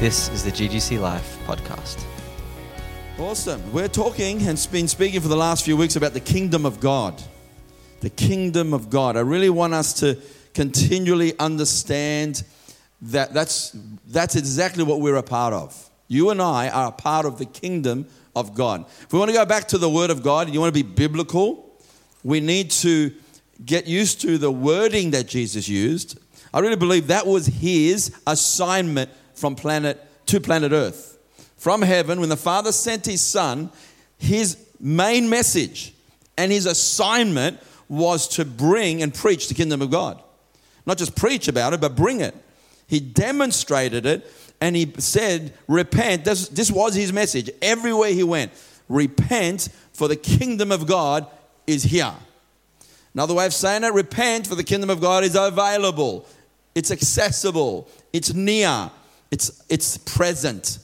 This is the GGC Life podcast. Awesome. We're talking and been speaking for the last few weeks about the kingdom of God. The kingdom of God. I really want us to continually understand that that's, that's exactly what we're a part of. You and I are a part of the kingdom of God. If we want to go back to the Word of God, you want to be biblical, we need to get used to the wording that Jesus used. I really believe that was his assignment from planet to planet Earth. From heaven, when the Father sent his Son, his main message and his assignment was to bring and preach the kingdom of God. Not just preach about it, but bring it. He demonstrated it and he said, Repent. This, this was his message everywhere he went. Repent, for the kingdom of God is here. Another way of saying it, repent, for the kingdom of God is available, it's accessible, it's near, it's, it's present.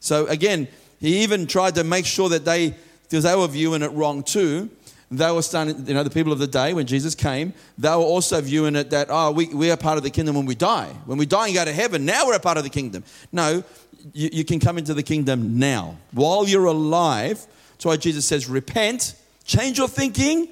So again, he even tried to make sure that they, because they were viewing it wrong too, they were starting, you know, the people of the day when Jesus came, they were also viewing it that, oh, we, we are part of the kingdom when we die. When we die and go to heaven, now we're a part of the kingdom. No, you, you can come into the kingdom now. While you're alive, that's why Jesus says, repent, change your thinking,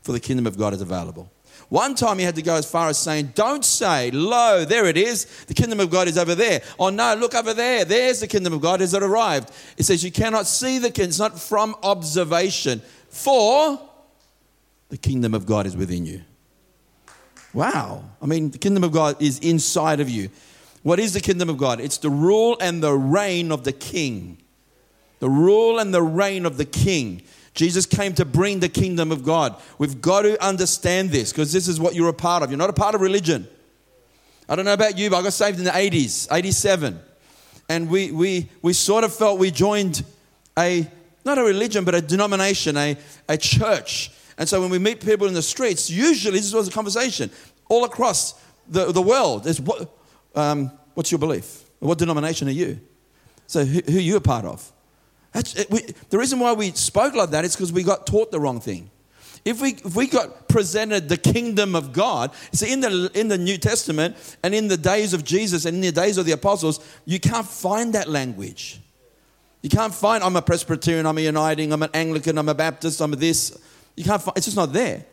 for the kingdom of God is available. One time he had to go as far as saying, Don't say, Lo, there it is. The kingdom of God is over there. Oh, no, look over there. There's the kingdom of God. Has it arrived? It says, You cannot see the kingdom. It's not from observation. For the kingdom of God is within you. Wow. I mean, the kingdom of God is inside of you. What is the kingdom of God? It's the rule and the reign of the king. The rule and the reign of the king. Jesus came to bring the kingdom of God. We've got to understand this because this is what you're a part of. You're not a part of religion. I don't know about you, but I got saved in the 80s, 87. And we, we, we sort of felt we joined a, not a religion, but a denomination, a, a church. And so when we meet people in the streets, usually this was a conversation all across the, the world. Is what, um, what's your belief? What denomination are you? So who, who are you a part of? We, the reason why we spoke like that is because we got taught the wrong thing. If we, if we got presented the kingdom of God, see, in the, in the New Testament and in the days of Jesus and in the days of the apostles, you can't find that language. You can't find, I'm a Presbyterian, I'm a Uniting, I'm an Anglican, I'm a Baptist, I'm a this. You can't find, it's just not there.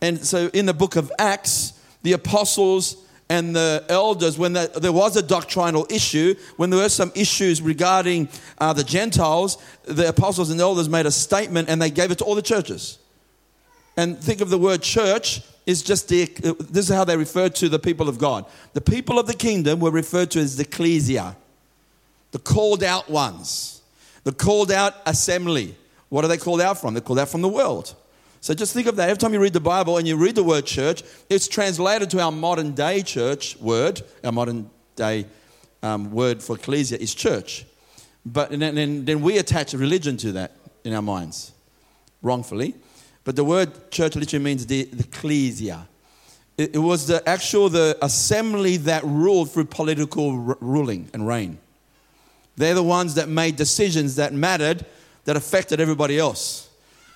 And so in the book of Acts, the apostles and the elders, when the, there was a doctrinal issue, when there were some issues regarding uh, the Gentiles, the apostles and elders made a statement and they gave it to all the churches. And think of the word church is just the, this is how they referred to the people of God. The people of the kingdom were referred to as the ecclesia, the called out ones, the called out assembly. What are they called out from? They're called out from the world. So just think of that. Every time you read the Bible and you read the word church, it's translated to our modern day church word. Our modern day um, word for ecclesia is church. But and then, then we attach religion to that in our minds, wrongfully. But the word church literally means the, the ecclesia. It, it, was the actual the assembly that ruled through political r- ruling and reign. They're the ones that made decisions that mattered, that affected everybody else.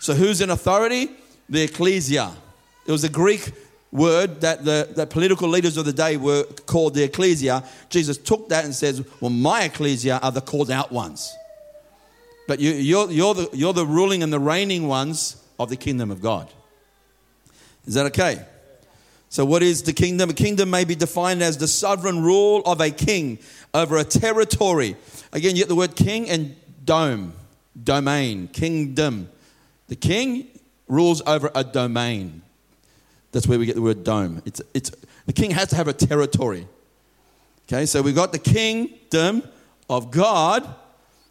So, who's in authority? The ecclesia. It was a Greek word that the, political leaders of the day were called the ecclesia. Jesus took that and says, Well, my ecclesia are the called out ones. But you, you're, you're, the, you're the ruling and the reigning ones of the kingdom of God. Is that okay? So, what is the kingdom? A kingdom may be defined as the sovereign rule of a king over a territory. Again, you get the word king and dome, domain, kingdom. The king rules over a domain. That's where we get the word dome. It's, it's, the king has to have a territory. Okay, so we've got the kingdom of God,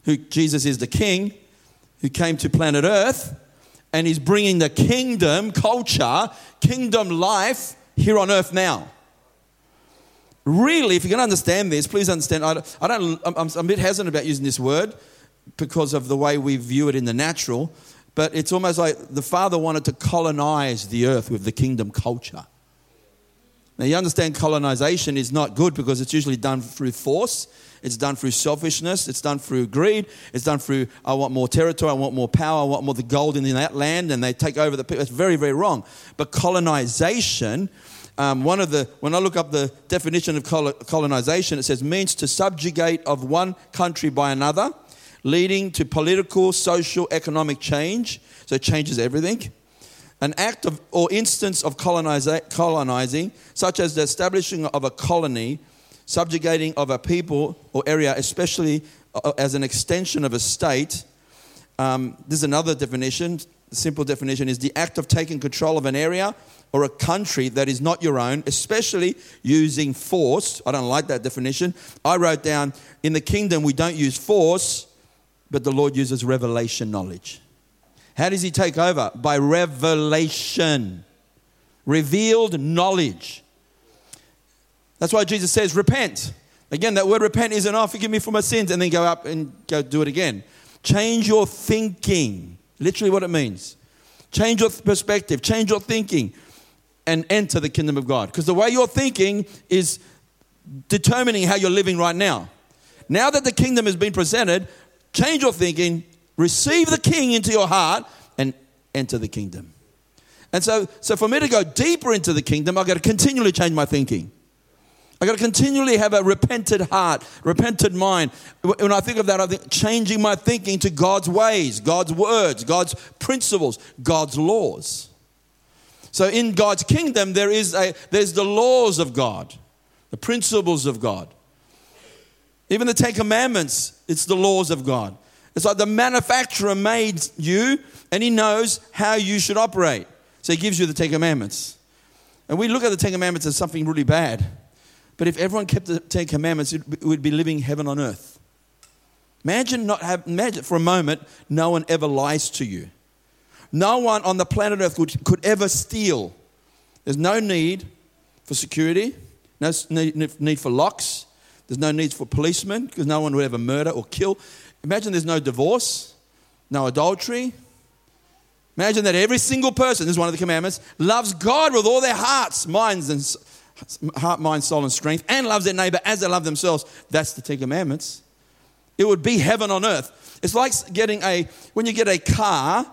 who Jesus is the king, who came to planet Earth, and he's bringing the kingdom culture, kingdom life here on earth now. Really, if going to understand this, please understand. I I don't I'm, I'm a bit hesitant about using this word because of the way we view it in the natural. But it's almost like the Father wanted to colonize the earth with the kingdom culture. Now, you understand colonization is not good because it's usually done through force, it's done through selfishness, it's done through greed, it's done through, I want more territory, I want more power, I want more the gold in that land, and they take over the people. It's very, very wrong. But colonization Um, one of the, when I look up the definition of colonization, it says means to subjugate of one country by another, leading to political, social, economic change. So it changes everything. An act of, or instance of colonizing, such as the establishing of a colony, subjugating of a people or area, especially uh, as an extension of a state. Um, this is another definition. The simple definition is the act of taking control of an area or a country that is not your own, especially using force. I don't like that definition. I wrote down in the kingdom, we don't use force, but the Lord uses revelation knowledge. How does he take over? By revelation, revealed knowledge. That's why Jesus says, repent. Again, that word repent isn't, oh, forgive me for my sins, and then go up and go do it again. Change your thinking. Literally what it means. Change your perspective, change your thinking, and enter the kingdom of God. Because the way you're thinking is determining how you're living right now. Now that the kingdom has been presented, change your thinking, receive the king into your heart, and enter the kingdom. And so, so for me to go deeper into the kingdom, I've got to continually change my thinking. I've got to continually have a repented heart, repented mind. When I think of that, I think changing my thinking to God's ways, God's words, God's principles, God's laws. So in God's kingdom, there is a, there's the laws of God, the principles of God. Even the Ten Commandments, it's the laws of God. It's like the manufacturer made you and he knows how you should operate. So he gives you the Ten Commandments. And we look at the Ten Commandments as something really bad. But if everyone kept the Ten Commandments, it would be living heaven on earth. Imagine not have, imagine for a moment, no one ever lies to you. No one on the planet Earth could, could ever steal. There's no need for security, no need, need for locks. There's no need for policemen because no one would ever murder or kill. Imagine there's no divorce, no adultery. Imagine that every single person, this is one of the commandments, loves God with all their hearts, minds, and heart, mind, soul, and strength, and loves their neighbor as they love themselves. That's the Ten Commandments. It would be heaven on earth. It's like getting a, when you get a car,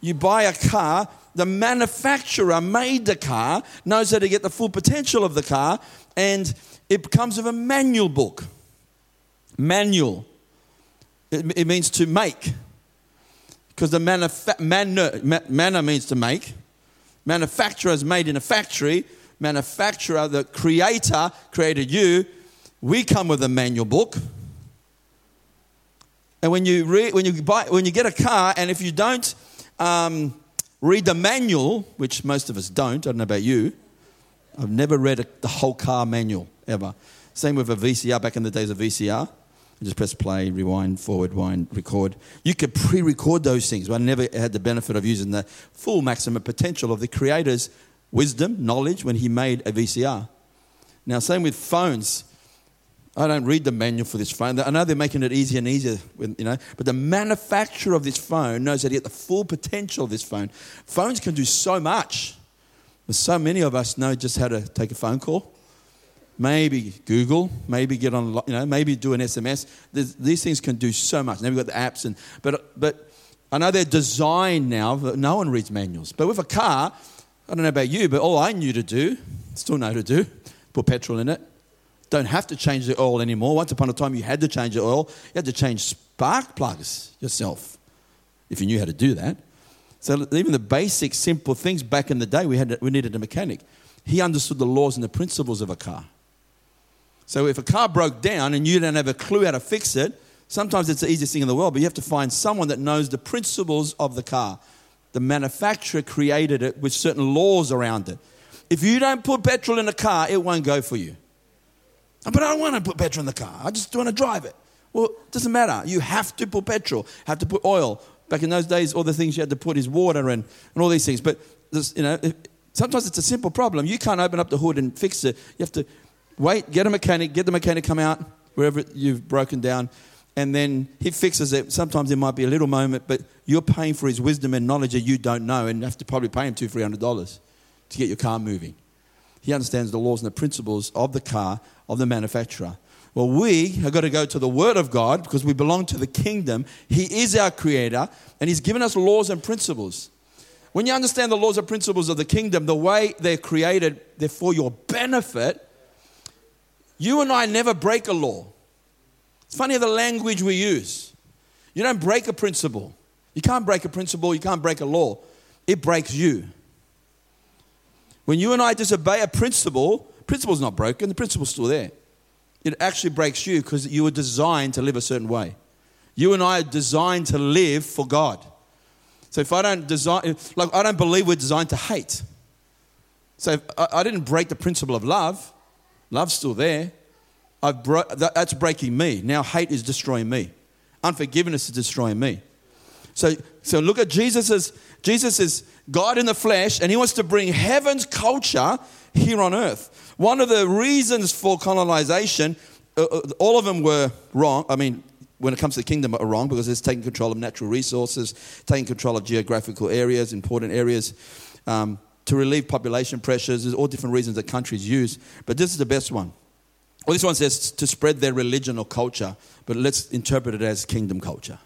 you buy a car, the manufacturer made the car, knows how to get the full potential of the car, and it comes of a manual book. Manual. It, it means to make. Because the manufa- manner, manner means to make. Manufacturer is made in a factory manufacturer, the creator created you. We come with a manual book. And when you, when you, buy, when you get a car, and if you don't um, read the manual, which most of us don't, I don't know about you, I've never read a, the whole car manual ever. Same with a VCR, back in the days of VCR. You just press play, rewind, forward, wind, record. You could pre record those things, but I never had the benefit of using the full maximum potential of the creator's wisdom, knowledge when he made a VCR. Now, same with phones. I don't read the manual for this phone. I know they're making it easier and easier, you know, but the manufacturer of this phone knows how to get the full potential of this phone. Phones can do so much. But so many of us know just how to take a phone call. Maybe Google, maybe get on, you know, maybe do an SMS. There's, these things can do so much. Now we've got the apps, and but but I know they're designed now. No one reads manuals. But with a car, I don't know about you, but all I knew to do, still know to do, put petrol in it. Don't have to change the oil anymore. Once upon a time, you had to change the oil. You had to change spark plugs yourself if you knew how to do that. So even the basic, simple things back in the day, we, had, we needed a mechanic. He understood the laws and the principles of a car. So if a car broke down and you don't have a clue how to fix it, sometimes it's the easiest thing in the world, but you have to find someone that knows the principles of the car. The manufacturer created it with certain laws around it. If you don't put petrol in a car, it won't go for you. But I don't want to put petrol in the car. I just want to drive it. Well, it doesn't matter. You have to put petrol, have to put oil. Back in those days, all the things you had to put is water and, and all these things. But this, you know, sometimes it's a simple problem. You can't open up the hood and fix it. You have to wait, get a mechanic, get the mechanic come out wherever you've broken down, and then he fixes it. Sometimes there might be a little moment, but you're paying for his wisdom and knowledge that you don't know, and you have to probably pay him two, three hundred dollars to get your car moving. He understands the laws and the principles of the car, of the manufacturer. Well, we have got to go to the Word of God because we belong to the kingdom. He is our creator, and He's given us laws and principles. when you understand the laws and principles of the kingdom, the way they're created, they're for your benefit. You and I never break a law. It's funny the language we use. You don't break a principle. You can't break a principle, you can't break a law. It breaks you. When you and I disobey a principle, principle's not broken, the principle's still there. It actually breaks you because you were designed to live a certain way. You and I are designed to live for God. So if I don't design, like I don't believe we're designed to hate. So I, I, didn't break the principle of love. Love's still there. I've bro- that, that's breaking me. Now hate is destroying me. Unforgiveness is destroying me. So, so look at Jesus as Jesus is God in the flesh, and he wants to bring heaven's culture here on earth. One of the reasons for colonization, uh, uh all of them were wrong. I mean, when it comes to the kingdom, are wrong because it's taking control of natural resources, taking control of geographical areas, important areas, um, to relieve population pressures. There's all different reasons that countries use, but this is the best one. Well, this one says to spread their religion or culture, but let's interpret it as kingdom culture.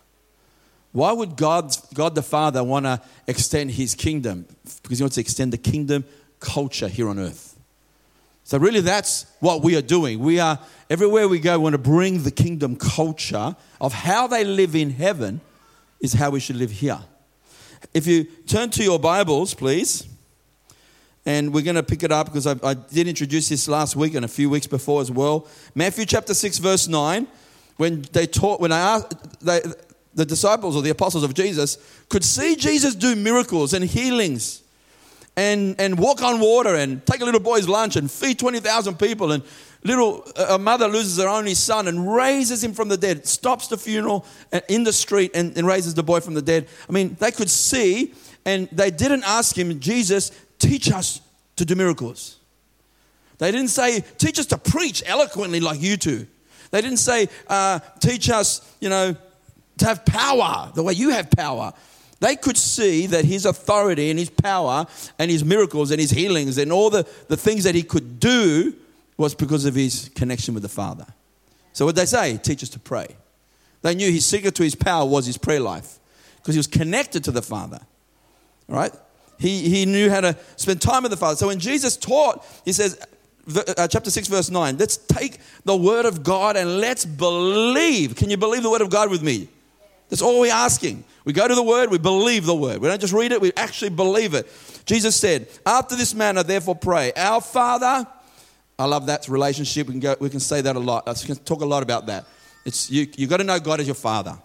Why would God, God the Father want to extend his kingdom? Because he wants to extend the kingdom culture here on earth. So, really, that's what we are doing. We are, everywhere we go, we want to bring the kingdom culture of how they live in heaven, is how we should live here. If you turn to your Bibles, please, and we're going to pick it up because I, I did introduce this last week and a few weeks before as well. Matthew chapter 6, verse 9 when they taught, when I asked, they, the disciples or the apostles of Jesus could see Jesus do miracles and healings and, and walk on water and take a little boy's lunch and feed 20,000 people and little a mother loses her only son and raises him from the dead stops the funeral uh, in the street and, and raises the boy from the dead i mean they could see and they didn't ask him jesus teach us to do miracles they didn't say teach us to preach eloquently like you two they didn't say uh, teach us you know to have power the way you have power. They could see that his authority and his power and his miracles and his healings and all the, the things that he could do was because of his connection with the Father. So, what they say? Teach us to pray. They knew his secret to his power was his prayer life because he was connected to the Father. All right? He, he knew how to spend time with the Father. So, when Jesus taught, he says, uh, chapter 6, verse 9, let's take the word of God and let's believe. Can you believe the word of God with me? That's all we're asking. We go to the word, we believe the word. We don't just read it, we actually believe it. Jesus said, After this manner, therefore pray, Our Father, I love that relationship. We can, go, we can say that a lot. We can talk a lot about that. It's, you, you've got to know God as your Father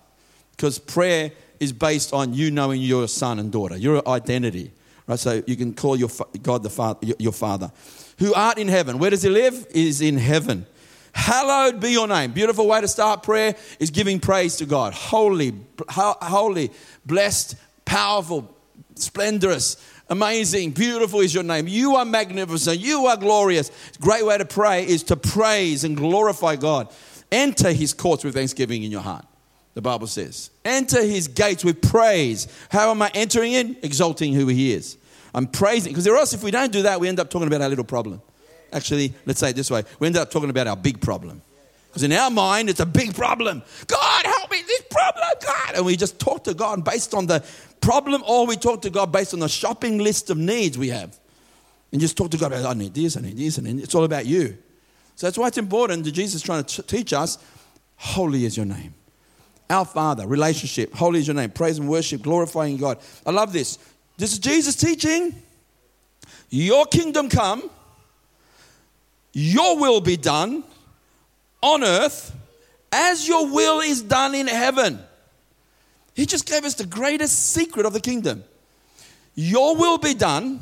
because prayer is based on you knowing your son and daughter, your identity. Right? So you can call your God the Father, your Father. Who art in heaven. Where does he live? Is in heaven. Hallowed be your name. Beautiful way to start prayer is giving praise to God. Holy, holy, blessed, powerful, splendorous, amazing, beautiful is your name. You are magnificent. You are glorious. Great way to pray is to praise and glorify God. Enter his courts with thanksgiving in your heart. The Bible says, enter his gates with praise. How am I entering in? Exalting who he is. I'm praising. Because or else, if we don't do that, we end up talking about our little problem. Actually, let's say it this way we end up talking about our big problem. Because in our mind, it's a big problem. God, help me, this problem, God. And we just talk to God based on the problem, or we talk to God based on the shopping list of needs we have. And just talk to God, about, I need this, I need this, and it's all about you. So that's why it's important that Jesus is trying to teach us holy is your name. Our Father, relationship, holy is your name, praise and worship, glorifying God. I love this. This is Jesus teaching. Your kingdom come your will be done on earth as your will is done in heaven. He just gave us the greatest secret of the kingdom. Your will be done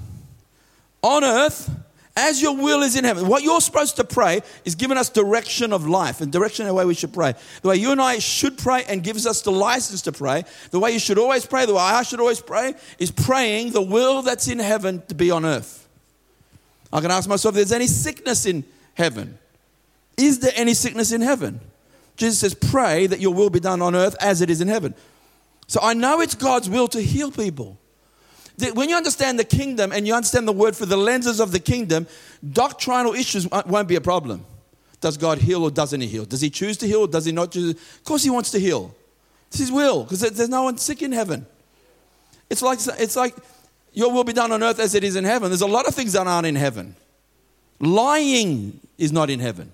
on earth as your will is in heaven. What you're supposed to pray is giving us direction of life and direction of the way we should pray. The way you and I should pray and gives us the license to pray. The way you should always pray, the way I should always pray, is praying the will that's in heaven to be on earth. I can ask myself there's any sickness in heaven. Is there any sickness in heaven? Jesus says, Pray that your will be done on earth as it is in heaven. So I know it's God's will to heal people. When you understand the kingdom and you understand the word for the lenses of the kingdom, doctrinal issues won't be a problem. Does God heal or doesn't He heal? Does He choose to heal or does He not choose? Of course, He wants to heal. It's His will because there's no one sick in heaven. It's like, it's like Your will be done on earth as it is in heaven. There's a lot of things that aren't in heaven. Lying is not in heaven.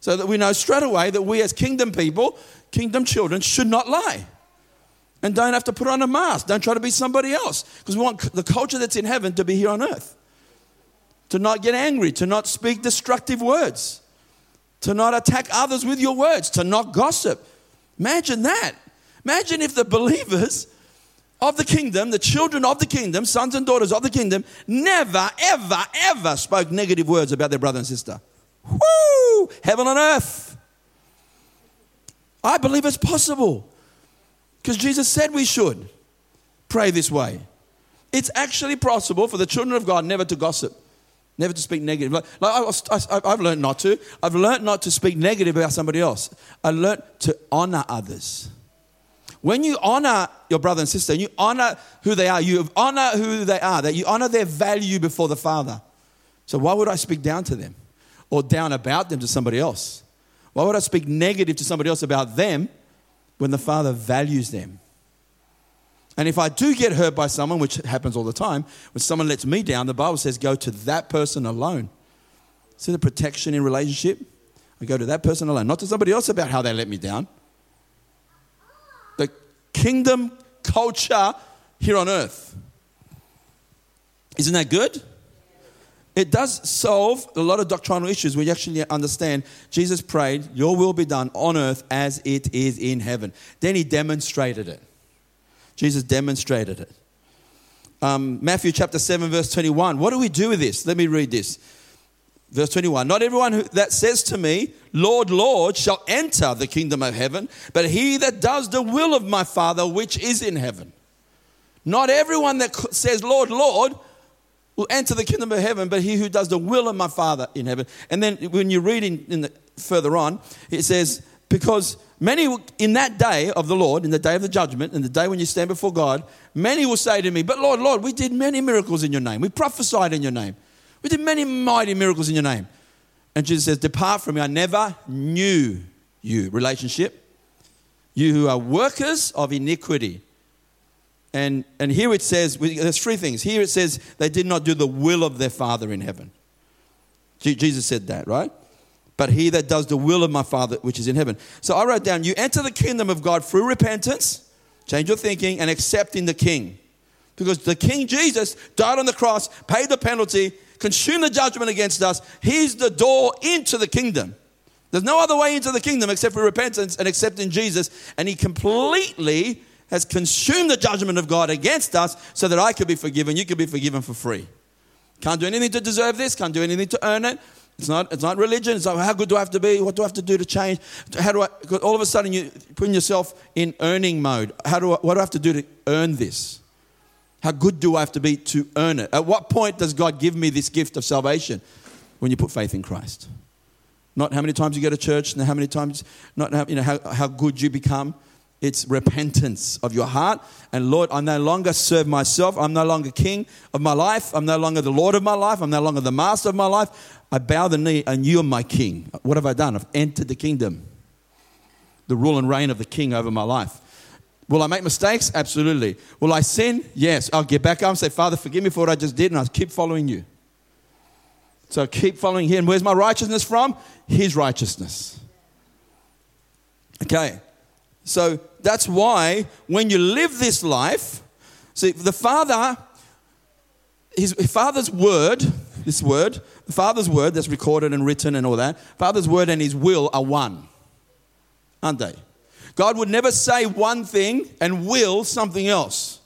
So that we know straight away that we, as kingdom people, kingdom children, should not lie. And don't have to put on a mask. Don't try to be somebody else. Because we want the culture that's in heaven to be here on earth. To not get angry, to not speak destructive words, to not attack others with your words, to not gossip. Imagine that. Imagine if the believers of the kingdom, the children of the kingdom, sons and daughters of the kingdom, never, ever, ever spoke negative words about their brother and sister. Woo! Heaven on earth. I believe it's possible because Jesus said we should pray this way. It's actually possible for the children of God never to gossip, never to speak negative. Like, I, have learned not to. I've learned not to speak negative about somebody else. I learned to honor others. When you honor your brother and sister, and you honor who they are, you honor who they are, that you honor their value before the Father. So why would I speak down to them or down about them to somebody else? Why would I speak negative to somebody else about them when the Father values them? And if I do get hurt by someone, which happens all the time, when someone lets me down, the Bible says go to that person alone. See the protection in relationship? I go to that person alone, not to somebody else about how they let me down the kingdom culture here on earth. Isn't that good? It does solve a lot of doctrinal issues you actually understand Jesus prayed, Your will be done on earth as it is in heaven. Then he demonstrated it. Jesus demonstrated it. Um, Matthew chapter 7, verse 21. What do we do with this? Let me read this. Verse 21 Not everyone who, that says to me, Lord, Lord, shall enter the kingdom of heaven, but he that does the will of my Father which is in heaven. Not everyone that says, Lord, Lord, will enter the kingdom of heaven, but he who does the will of my Father in heaven. And then when you read in, in the, further on, it says, Because many in that day of the Lord, in the day of the judgment, in the day when you stand before God, many will say to me, But Lord, Lord, we did many miracles in your name, we prophesied in your name. We did many mighty miracles in your name. And Jesus says, Depart from me, I never knew you. Relationship. You who are workers of iniquity. And, and here it says, there's three things. Here it says, they did not do the will of their Father in heaven. Jesus said that, right? But he that does the will of my Father which is in heaven. So I wrote down, you enter the kingdom of God through repentance, change your thinking, and accepting the King. Because the King Jesus died on the cross, paid the penalty, consumed the judgment against us. He's the door into the kingdom. There's no other way into the kingdom except for repentance and accepting Jesus. And He completely has consumed the judgment of God against us so that I could be forgiven, you could be forgiven for free. Can't do anything to deserve this, can't do anything to earn it. It's not, it's not religion. It's not how good do I have to be? What do I have to do to change? How do I, all of a sudden you put yourself in earning mode. How do I, what do I have to do to earn this? How good do I have to be to earn it? At what point does God give me this gift of salvation? When you put faith in Christ. Not how many times you go to church, and how many times, not how, you know, how, how good you become. It's repentance of your heart. And Lord, I no longer serve myself. I'm no longer king of my life. I'm no longer the Lord of my life. I'm no longer the master of my life. I bow the knee and you are my king. What have I done? I've entered the kingdom, the rule and reign of the king over my life. Will I make mistakes? Absolutely. Will I sin? Yes. I'll get back up and say, Father, forgive me for what I just did, and I'll keep following you. So keep following Him. Where's my righteousness from? His righteousness. Okay. So that's why when you live this life, see, the Father, his Father's word, this word, the Father's word that's recorded and written and all that, Father's word and His will are one, aren't they? God would never say one thing and will something else.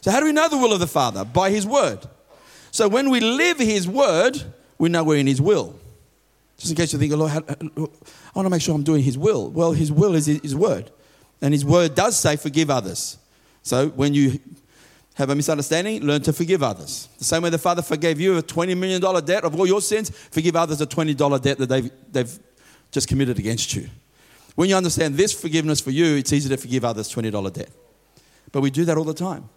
So, how do we know the will of the Father? By His Word. So, when we live His Word, we know we're in His will. Just in case you think, oh, Lord, I want to make sure I'm doing His will. Well, His will is His Word. And His Word does say, forgive others. So, when you have a misunderstanding, learn to forgive others. The same way the Father forgave you a $20 million debt of all your sins, forgive others a $20 debt that they've, they've just committed against you. When you understand this forgiveness for you, it's easy to forgive others $20 debt. But we do that all the time.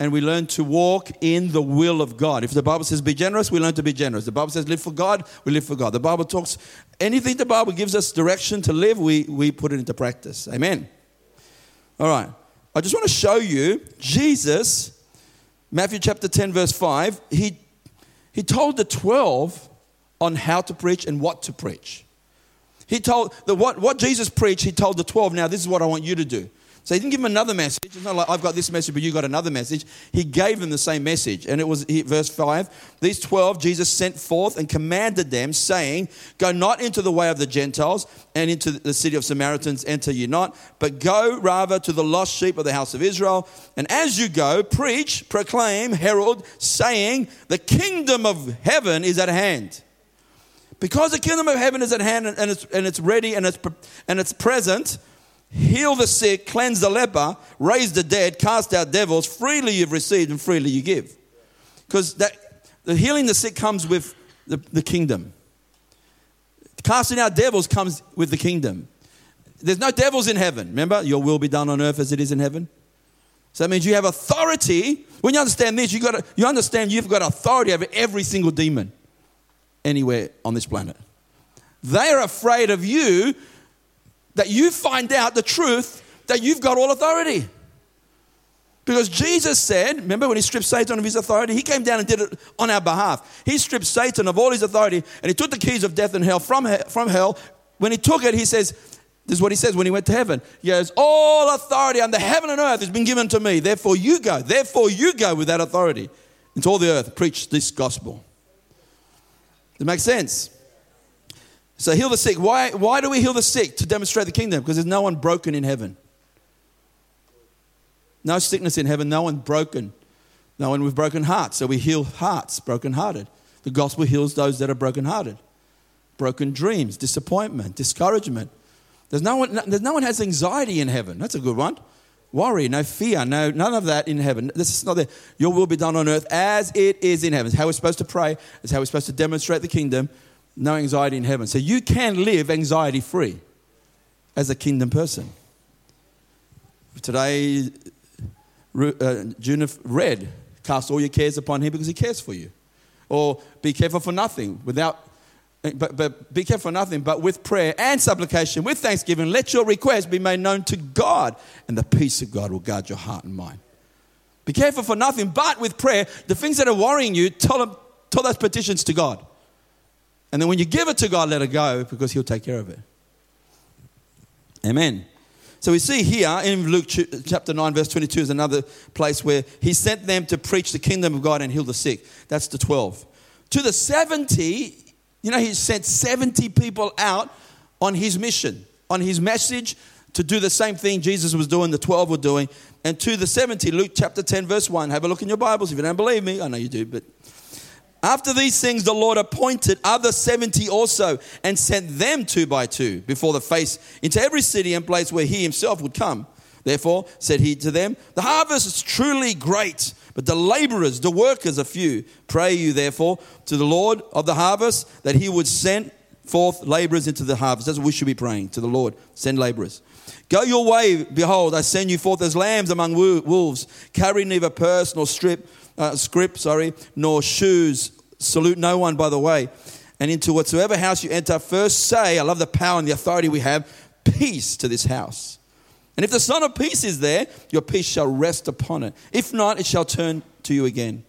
And we learn to walk in the will of God. If the Bible says be generous, we learn to be generous. The Bible says live for God, we live for God. The Bible talks, anything the Bible gives us direction to live, we, we put it into practice. Amen. All right. I just want to show you Jesus Matthew chapter 10, verse 5, he, he told the 12 on how to preach and what to preach. He told the, what, what Jesus preached, he told the 12, now this is what I want you to do. So he didn't give them another message. It's not like I've got this message, but you got another message. He gave them the same message. And it was verse 5 These 12 Jesus sent forth and commanded them, saying, Go not into the way of the Gentiles, and into the city of Samaritans enter ye not, but go rather to the lost sheep of the house of Israel. And as you go, preach, proclaim, herald, saying, The kingdom of heaven is at hand. Because the kingdom of heaven is at hand and it's, and it's ready and it's, and it's present, heal the sick, cleanse the leper, raise the dead, cast out devils. Freely you've received and freely you give. Because that the healing the sick comes with the, the kingdom. Casting out devils comes with the kingdom. There's no devils in heaven. Remember, your will be done on earth as it is in heaven. So that means you have authority. When you understand this, you got you understand you've got authority over every single demon anywhere on this planet. They are afraid of you that you find out the truth that you've got all authority. Because Jesus said, remember when he stripped Satan of his authority? He came down and did it on our behalf. He stripped Satan of all his authority and he took the keys of death and hell from, from hell. When he took it, he says, this is what he says when he went to heaven. He goes, All authority under heaven and earth has been given to me. Therefore, you go. Therefore, you go with that authority into all the earth. Preach this gospel. Does it make sense? So heal the sick. Why, why do we heal the sick? To demonstrate the kingdom. Because there's no one broken in heaven. No sickness in heaven, no one broken. No one with broken hearts. So we heal hearts, broken hearted. The gospel heals those that are broken hearted. Broken dreams, disappointment, discouragement. There's no, one, there's no one has anxiety in heaven. That's a good one. Worry, no fear, no none of that in heaven. This is not there. Your will be done on earth as it is in heaven. It's how we're supposed to pray. It's how we're supposed to demonstrate the kingdom no anxiety in heaven. So you can live anxiety free as a kingdom person. Today, uh, June read, cast all your cares upon him because he cares for you. Or be careful for nothing without but, but be careful for nothing, but with prayer and supplication, with thanksgiving, let your requests be made known to God, and the peace of God will guard your heart and mind. Be careful for nothing, but with prayer, the things that are worrying you, tell, them, tell those petitions to God. And then when you give it to God, let it go because He'll take care of it. Amen. So we see here in Luke chapter 9, verse 22 is another place where He sent them to preach the kingdom of God and heal the sick. That's the 12. To the 70, you know, He sent 70 people out on His mission, on His message to do the same thing Jesus was doing, the 12 were doing. And to the 70, Luke chapter 10, verse 1. Have a look in your Bibles if you don't believe me. I know you do, but after these things, the Lord appointed other 70 also and sent them two by two before the face into every city and place where he himself would come. Therefore, said he to them, The harvest is truly great, but the laborers, the workers are few. Pray you, therefore, to the Lord of the harvest that he would send forth laborers into the harvest. That's what we should be praying to the Lord. Send laborers. Go your way, behold, I send you forth as lambs among wolves. Carry neither purse nor strip uh, script, sorry, nor shoes. Salute no one by the way. And into whatsoever house you enter, first say, I love the power and the authority we have, peace to this house. And if the Son of Peace is there, your peace shall rest upon it. If not, it shall turn to you again.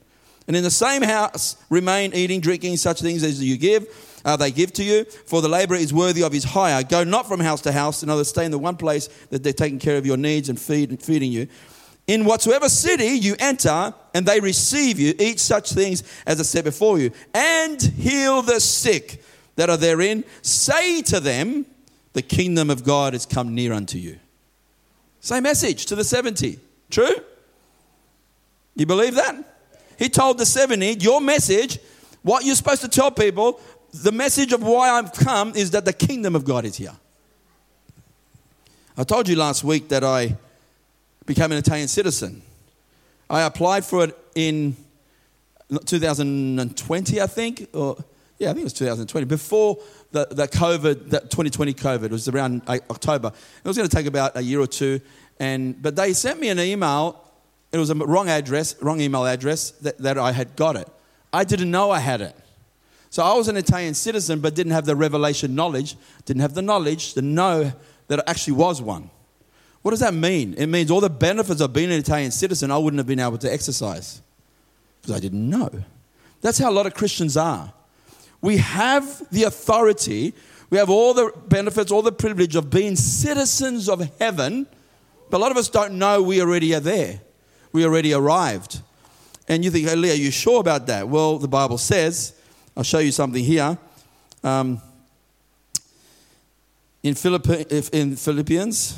And in the same house, remain eating, drinking such things as you give, uh, they give to you, for the laborer is worthy of his hire. Go not from house to house, in other stay in the one place that they're taking care of your needs and feed, feeding you. In whatsoever city you enter, and they receive you, eat such things as I said before you, and heal the sick that are therein. Say to them, The kingdom of God has come near unto you. Same message to the 70. True? You believe that? He told the 70, Your message, what you're supposed to tell people, the message of why I've come is that the kingdom of God is here. I told you last week that I became an Italian citizen. I applied for it in 2020, I think, or yeah, I think it was 2020, before the, the COVID, that 2020 COVID. It was around October. It was going to take about a year or two, and but they sent me an email. It was a wrong address, wrong email address that, that I had got it. I didn't know I had it. So I was an Italian citizen, but didn't have the revelation knowledge, didn't have the knowledge to know that it actually was one. What does that mean? It means all the benefits of being an Italian citizen I wouldn't have been able to exercise. Because I didn't know. That's how a lot of Christians are. We have the authority, we have all the benefits, all the privilege of being citizens of heaven, but a lot of us don't know we already are there. We already arrived. And you think, hey, Leo, are you sure about that? Well, the Bible says, I'll show you something here. Um, in, Philippi- in Philippians,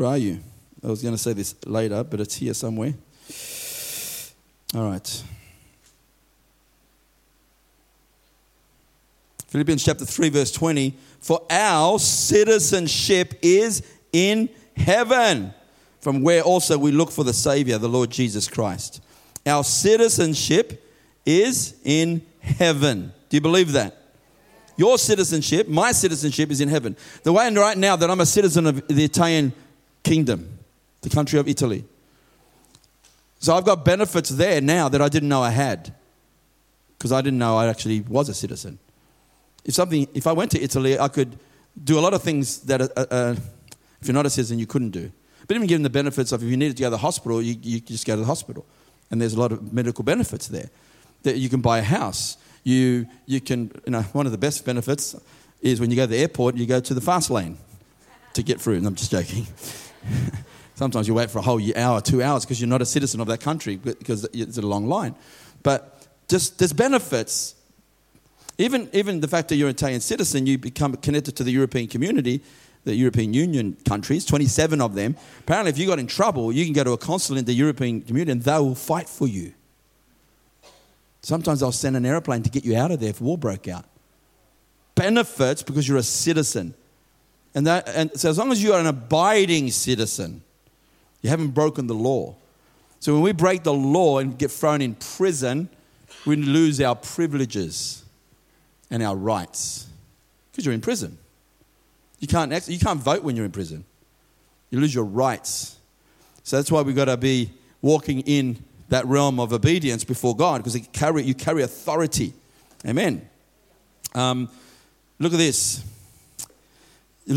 where are you? I was going to say this later, but it's here somewhere. All right. Philippians chapter 3, verse 20. For our citizenship is in heaven, from where also we look for the Savior, the Lord Jesus Christ. Our citizenship is in heaven. Do you believe that? Your citizenship, my citizenship is in heaven. The way and right now that I'm a citizen of the Italian kingdom, the country of Italy. So I've got benefits there now that I didn't know I had because I didn't know I actually was a citizen. If something, if I went to Italy, I could do a lot of things that, uh, uh, if you're not a citizen, you couldn't do. But even given the benefits of if you needed to go to the hospital, you, you just go to the hospital, and there's a lot of medical benefits there. That you can buy a house. You you can you know one of the best benefits is when you go to the airport, you go to the fast lane to get through. And I'm just joking. Sometimes you wait for a whole hour, two hours, because you're not a citizen of that country because it's a long line. But just there's benefits even, even the fact that you're an Italian citizen, you become connected to the European community, the European Union countries, 27 of them. Apparently, if you got in trouble, you can go to a consulate in the European community and they will fight for you. Sometimes they'll send an airplane to get you out of there if war broke out. Benefits because you're a citizen. And, that, and so, as long as you are an abiding citizen, you haven't broken the law. So, when we break the law and get thrown in prison, we lose our privileges and our rights because you're in prison. You can't, you can't vote when you're in prison, you lose your rights. So that's why we've got to be walking in that realm of obedience before God because you carry, you carry authority. Amen. Um, look at this.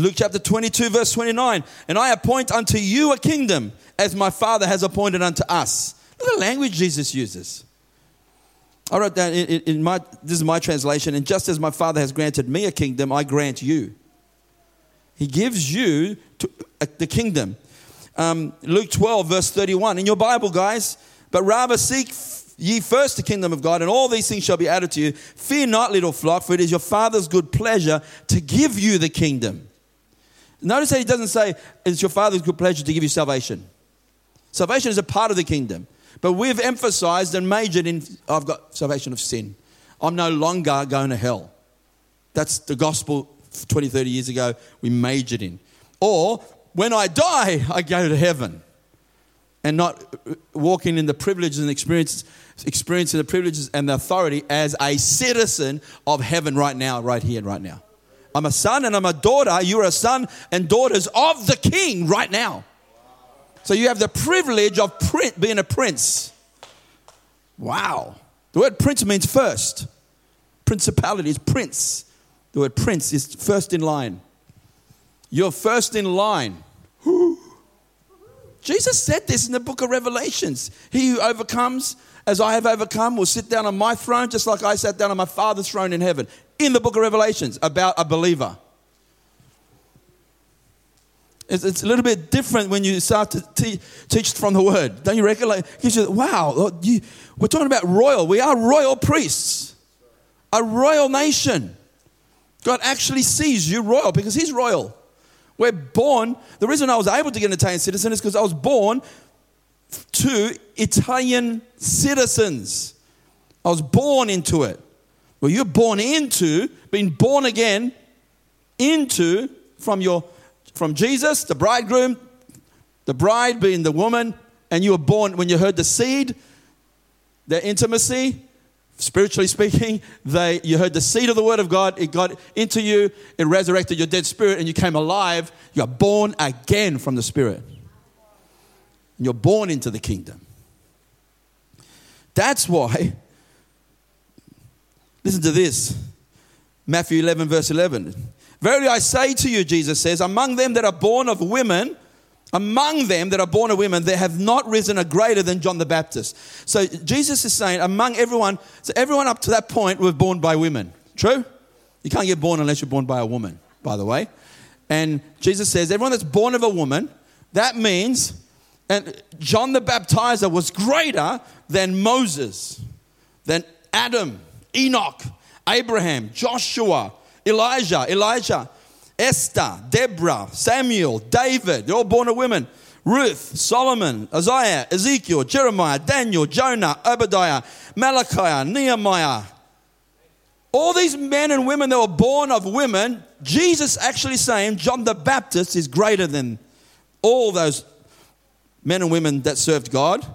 Luke chapter 22, verse 29. And I appoint unto you a kingdom as my Father has appointed unto us. Look at the language Jesus uses. I wrote down in, in my, this is my translation, and just as my Father has granted me a kingdom, I grant you. He gives you to, uh, the kingdom. Um, Luke 12, verse 31. In your Bible, guys, but rather seek ye first the kingdom of God, and all these things shall be added to you. Fear not, little flock, for it is your Father's good pleasure to give you the kingdom. Notice that he doesn't say it's your Father's good pleasure to give you salvation. Salvation is a part of the kingdom. But we've emphasized and majored in I've got salvation of sin. I'm no longer going to hell. That's the gospel 20, 30 years ago we majored in. Or when I die, I go to heaven. And not walking in the privileges and experiences, experiencing the privileges and the authority as a citizen of heaven right now, right here and right now. I'm a son and I'm a daughter. You're a son and daughters of the king right now. So you have the privilege of being a prince. Wow. The word prince means first. Principality is prince. The word prince is first in line. You're first in line. Jesus said this in the book of Revelations. He who overcomes, as I have overcome, will sit down on my throne just like I sat down on my Father's throne in heaven. In the book of Revelations about a believer. It's, it's a little bit different when you start to te- teach from the word. Don't you reckon? Like, you, wow, you, we're talking about royal. We are royal priests, a royal nation. God actually sees you royal because He's royal. We're born. The reason I was able to get an Italian citizen is because I was born to Italian citizens. I was born into it. Well, you're born into, being born again into from your from Jesus, the bridegroom, the bride being the woman, and you were born when you heard the seed, the intimacy, spiritually speaking, they, you heard the seed of the word of God, it got into you, it resurrected your dead spirit, and you came alive. You are born again from the spirit. And you're born into the kingdom. That's why, listen to this Matthew 11, verse 11. Verily I say to you, Jesus says, among them that are born of women, among them that are born of women, there have not risen a greater than John the Baptist. So Jesus is saying, among everyone, so everyone up to that point were born by women. True? You can't get born unless you're born by a woman, by the way. And Jesus says, everyone that's born of a woman, that means, and John the Baptizer was greater than Moses, than Adam, Enoch, Abraham, Joshua, Elijah, Elijah, Esther, Deborah, Samuel, David, they're all born of women. Ruth, Solomon, Isaiah, Ezekiel, Jeremiah, Daniel, Jonah, Obadiah, Malachi, Nehemiah. All these men and women that were born of women, Jesus actually saying John the Baptist is greater than all those men and women that served God.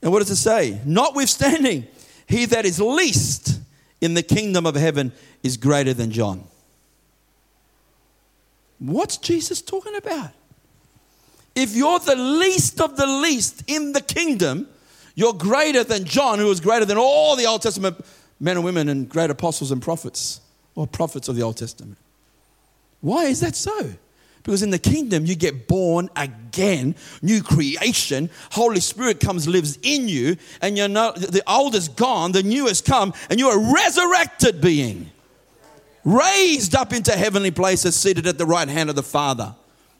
And what does it say? Notwithstanding, he that is least in the kingdom of heaven is greater than John. What's Jesus talking about? If you're the least of the least in the kingdom, you're greater than John, who was greater than all the Old Testament men and women and great apostles and prophets, or prophets of the Old Testament. Why is that so? Because in the kingdom, you get born again, new creation. Holy Spirit comes, lives in you, and you're not, the old is gone, the new has come, and you're a resurrected being raised up into heavenly places, seated at the right hand of the Father.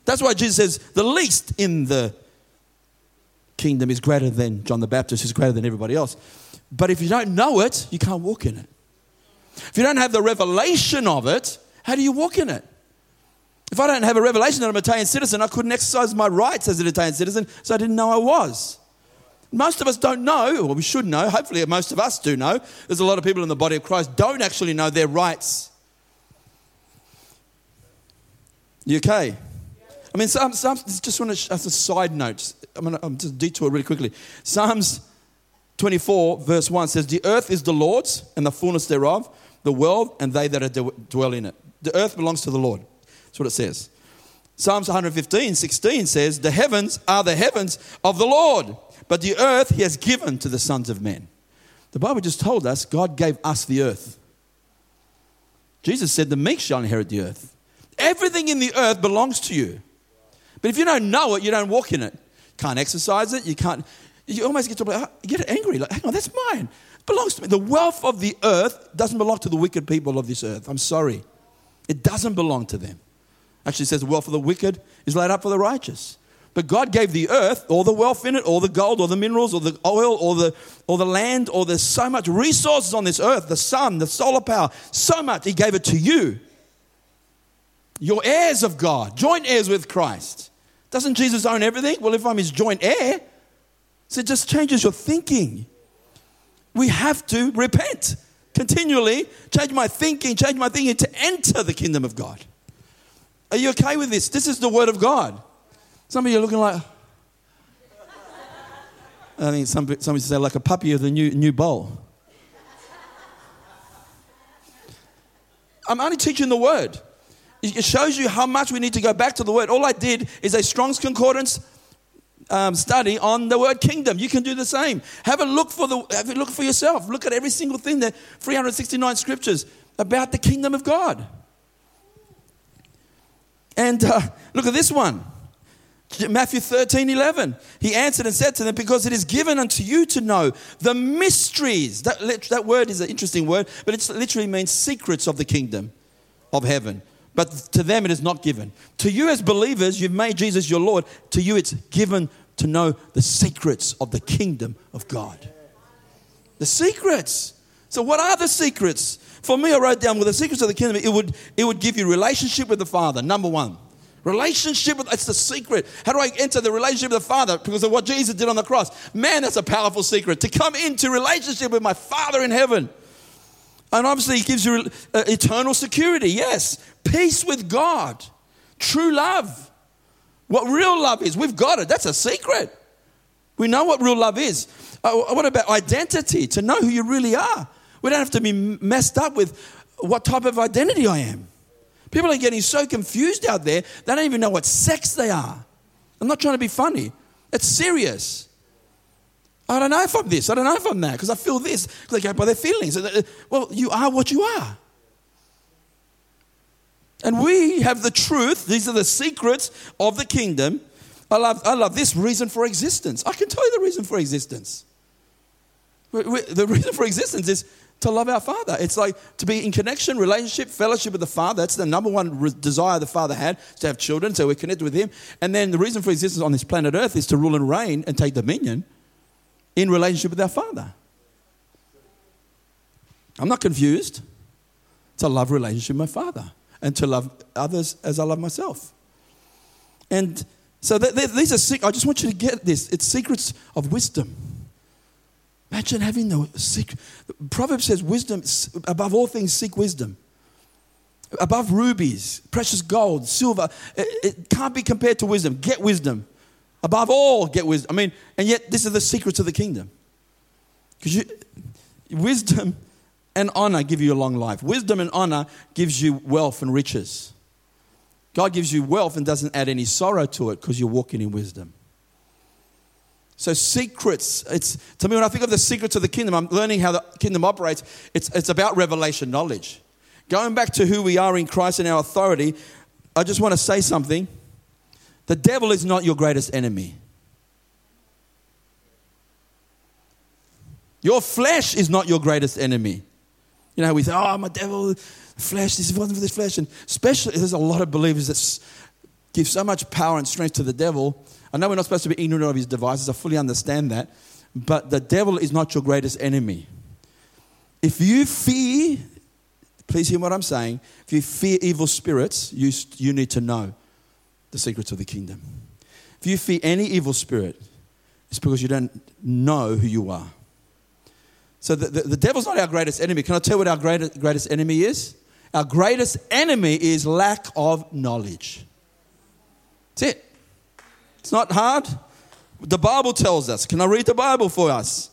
That's why Jesus says, the least in the kingdom is greater than John the Baptist, is greater than everybody else. But if you don't know it, you can't walk in it. If you don't have the revelation of it, how do you walk in it? If I don't have a revelation that I'm an Italian citizen, I couldn't exercise my rights as an Italian citizen, so I didn't know I was. Most of us don't know, or we should know, hopefully most of us do know. There's a lot of people in the body of Christ don't actually know their rights You okay? I mean, Psalms, Psalms just want to, as a side note, I'm going to just detour really quickly. Psalms 24, verse 1 says, The earth is the Lord's and the fullness thereof, the world and they that dwell in it. The earth belongs to the Lord. That's what it says. Psalms 115, 16 says, The heavens are the heavens of the Lord, but the earth he has given to the sons of men. The Bible just told us God gave us the earth. Jesus said, The meek shall inherit the earth. Everything in the earth belongs to you. But if you don't know it, you don't walk in it. Can't exercise it. You can't. You almost get to like, ah, you get angry. Like, hang on, that's mine. It belongs to me. The wealth of the earth doesn't belong to the wicked people of this earth. I'm sorry. It doesn't belong to them. Actually, says the wealth of the wicked is laid up for the righteous. But God gave the earth, all the wealth in it, all the gold, all the minerals, all the oil, all the, all the land, or there's so much resources on this earth, the sun, the solar power, so much. He gave it to you. You're heirs of God, joint heirs with Christ. Doesn't Jesus own everything? Well, if I'm his joint heir, so it just changes your thinking. We have to repent continually, change my thinking, change my thinking to enter the kingdom of God. Are you okay with this? This is the word of God. Some of you are looking like, I think some, some say like a puppy of the new, new bowl. I'm only teaching the word. It shows you how much we need to go back to the word. All I did is a Strong's Concordance um, study on the word kingdom. You can do the same. Have a look for the have a look for yourself. Look at every single thing there. 369 scriptures about the kingdom of God. And uh, look at this one. Matthew 13, 11. He answered and said to them, Because it is given unto you to know the mysteries. That, that word is an interesting word, but it literally means secrets of the kingdom of heaven but to them it is not given. To you, as believers, you've made Jesus your Lord. To you, it's given to know the secrets of the kingdom of God. The secrets. So, what are the secrets? For me, I wrote down, well, the secrets of the kingdom, it would, it would give you relationship with the Father, number one. Relationship with, that's the secret. How do I enter the relationship with the Father? Because of what Jesus did on the cross. Man, that's a powerful secret. To come into relationship with my Father in heaven. And obviously, it gives you uh, eternal security, yes. Peace with God, true love. What real love is, we've got it. That's a secret. We know what real love is. Uh, what about identity? To know who you really are. We don't have to be messed up with what type of identity I am. People are getting so confused out there, they don't even know what sex they are. I'm not trying to be funny, it's serious. I don't know if I'm this. I don't know if I'm that because I feel this. Because they go by their feelings. Uh, uh, well, you are what you are. And we have the truth. These are the secrets of the kingdom. I love, I love this reason for existence. I can tell you the reason for existence. The reason for existence is to love our Father. It's like to be in connection, relationship, fellowship with the Father. That's the number one desire the Father had to have children, so we're connected with Him. And then the reason for existence on this planet Earth is to rule and reign and take dominion in relationship with our Father. I'm not confused. To love relationship with my Father and to love others as I love myself. And so these are, I just want you to get this. It's secrets of wisdom. Imagine having the secret. Proverbs says, wisdom, above all things, seek wisdom. Above rubies, precious gold, silver, it, it can't be compared to wisdom. Get wisdom. Above all, get wisdom. I mean, and yet, this is the secrets of the kingdom. Because wisdom and honor give you a long life. Wisdom and honor gives you wealth and riches. God gives you wealth and doesn't add any sorrow to it because you're walking in wisdom. So secrets, it's to me when I think of the secrets of the kingdom, I'm learning how the kingdom operates. It's it's about revelation knowledge. Going back to who we are in Christ and our authority, I just want to say something. The devil is not your greatest enemy. Your flesh is not your greatest enemy. You know, we say, oh, my devil, flesh, this wasn't for this flesh. And especially, there's a lot of believers that give so much power and strength to the devil. I know we're not supposed to be ignorant of his devices, I fully understand that. But the devil is not your greatest enemy. If you fear, please hear what I'm saying. If you fear evil spirits, you, you need to know the secrets of the kingdom. If you fear any evil spirit, it's because you don't know who you are. So the, the, the, devil's not our greatest enemy. Can I tell you what our greatest, greatest enemy is? Our greatest enemy is lack of knowledge. That's it. It's not hard. The Bible tells us. Can I read the Bible for us?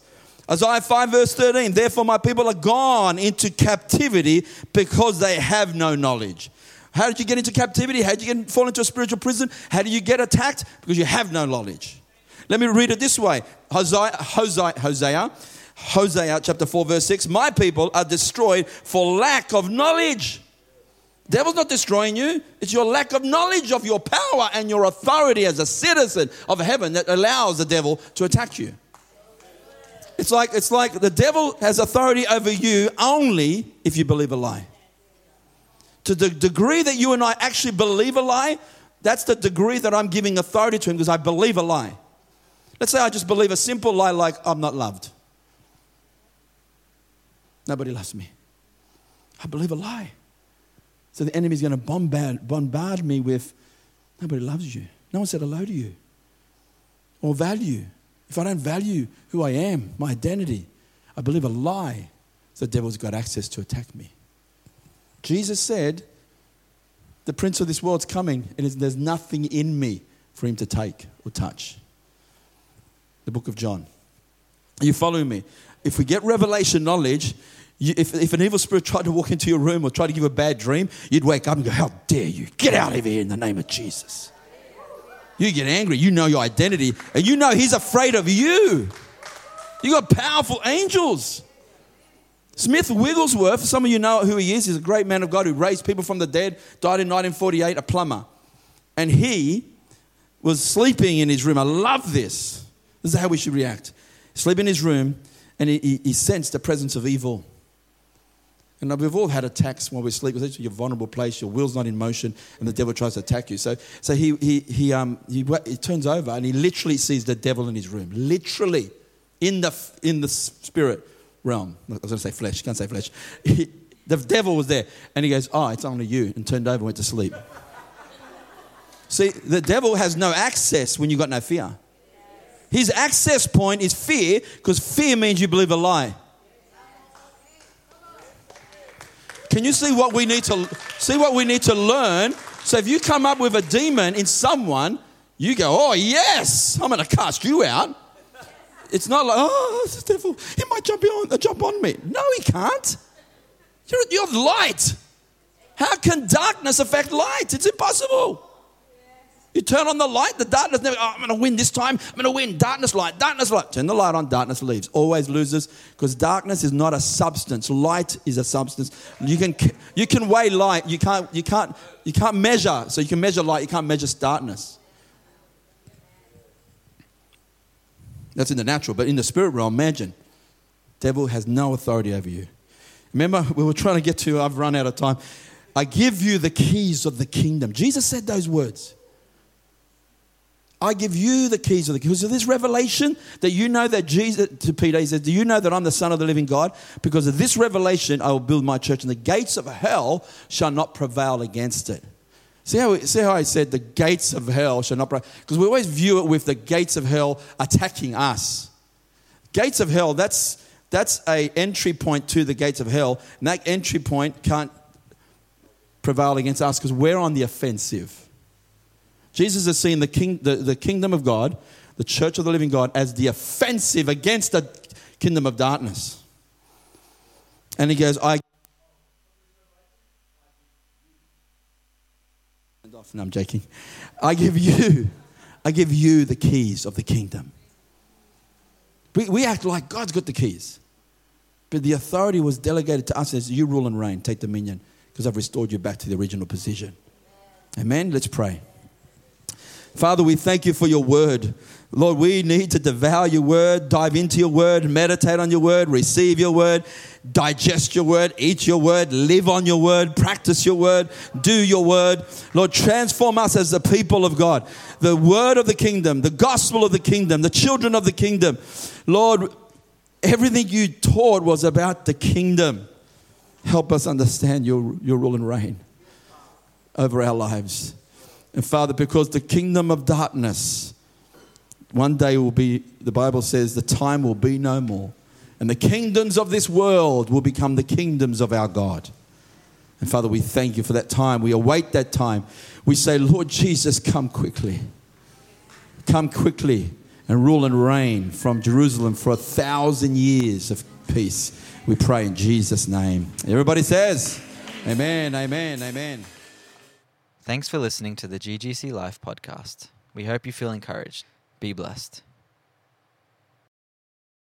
Isaiah 5, verse 13. Therefore, my people are gone into captivity because they have no knowledge. How did you get into captivity? How did you get, fall into a spiritual prison? How do you get attacked? Because you have no knowledge. Let me read it this way Hosea, Hosea, Hosea, Hosea chapter 4, verse 6. My people are destroyed for lack of knowledge. Devil's not destroying you. It's your lack of knowledge of your power and your authority as a citizen of heaven that allows the devil to attack you. It's like, it's like the devil has authority over you only if you believe a lie. To the degree that you and I actually believe a lie, that's the degree that I'm giving authority to him because I believe a lie. Let's say I just believe a simple lie like I'm not loved. Nobody loves me. I believe a lie. So the enemy's going to bombard, bombard me with nobody loves you. No one said hello to you or value. If I don't value who I am, my identity, I believe a lie, the devil's got access to attack me. Jesus said, The prince of this world's coming, and there's nothing in me for him to take or touch. The book of John. Are you following me? If we get revelation knowledge, you, if, if an evil spirit tried to walk into your room or tried to give a bad dream, you'd wake up and go, How dare you? Get out of here in the name of Jesus. You get angry. You know your identity, and you know he's afraid of you. You got powerful angels. Smith Wigglesworth, some of you know who he is, he's a great man of God who raised people from the dead, died in 1948, a plumber. And he was sleeping in his room. I love this. This is how we should react. Sleep in his room, and he, he, he sensed the presence of evil. And we've all had attacks while we sleep. It's your vulnerable place, your will's not in motion, and the devil tries to attack you. So, so he, he, he, um, he, he turns over and he literally sees the devil in his room. Literally, in the, in the spirit realm. I was going to say flesh, can't say flesh. He, the devil was there. And he goes, Oh, it's only you. And turned over and went to sleep. See, the devil has no access when you've got no fear. His access point is fear because fear means you believe a lie. Can you see what we need to see what we need to learn? So if you come up with a demon in someone, you go, "Oh yes, I'm going to cast you out." It's not like, "Oh, the devil. He might jump on, jump on me." No, he can't. You're, you're light. How can darkness affect light? It's impossible. You turn on the light, the darkness never, oh, I'm going to win this time. I'm going to win. Darkness light, darkness light. Turn the light on, darkness leaves. Always loses because darkness is not a substance. Light is a substance. You can, you can weigh light. You can't, you, can't, you can't measure. So you can measure light. You can't measure darkness. That's in the natural, but in the spirit realm, imagine. Devil has no authority over you. Remember, we were trying to get to, I've run out of time. I give you the keys of the kingdom. Jesus said those words. I give you the keys of the because of this revelation that you know that Jesus to Peter he says, Do you know that I'm the Son of the living God? Because of this revelation I will build my church, and the gates of hell shall not prevail against it. See how, see how I said the gates of hell shall not prevail? Because we always view it with the gates of hell attacking us. Gates of hell, that's that's a entry point to the gates of hell, and that entry point can't prevail against us because we're on the offensive. Jesus is seen the, king, the, the kingdom of God, the church of the living God, as the offensive against the kingdom of darkness. And he goes, I. No, I'm joking. I give you, I give you the keys of the kingdom. We, we act like God's got the keys. But the authority was delegated to us as you rule and reign, take dominion, because I've restored you back to the original position. Amen. Let's pray. Father, we thank you for your word. Lord, we need to devour your word, dive into your word, meditate on your word, receive your word, digest your word, eat your word, live on your word, practice your word, do your word. Lord, transform us as the people of God, the word of the kingdom, the gospel of the kingdom, the children of the kingdom. Lord, everything you taught was about the kingdom. Help us understand your, your rule and reign over our lives. And Father, because the kingdom of darkness one day will be, the Bible says, the time will be no more. And the kingdoms of this world will become the kingdoms of our God. And Father, we thank you for that time. We await that time. We say, Lord Jesus, come quickly. Come quickly and rule and reign from Jerusalem for a thousand years of peace. We pray in Jesus' name. Everybody says, Amen, amen, amen. Thanks for listening to the GGC Life podcast. We hope you feel encouraged. Be blessed.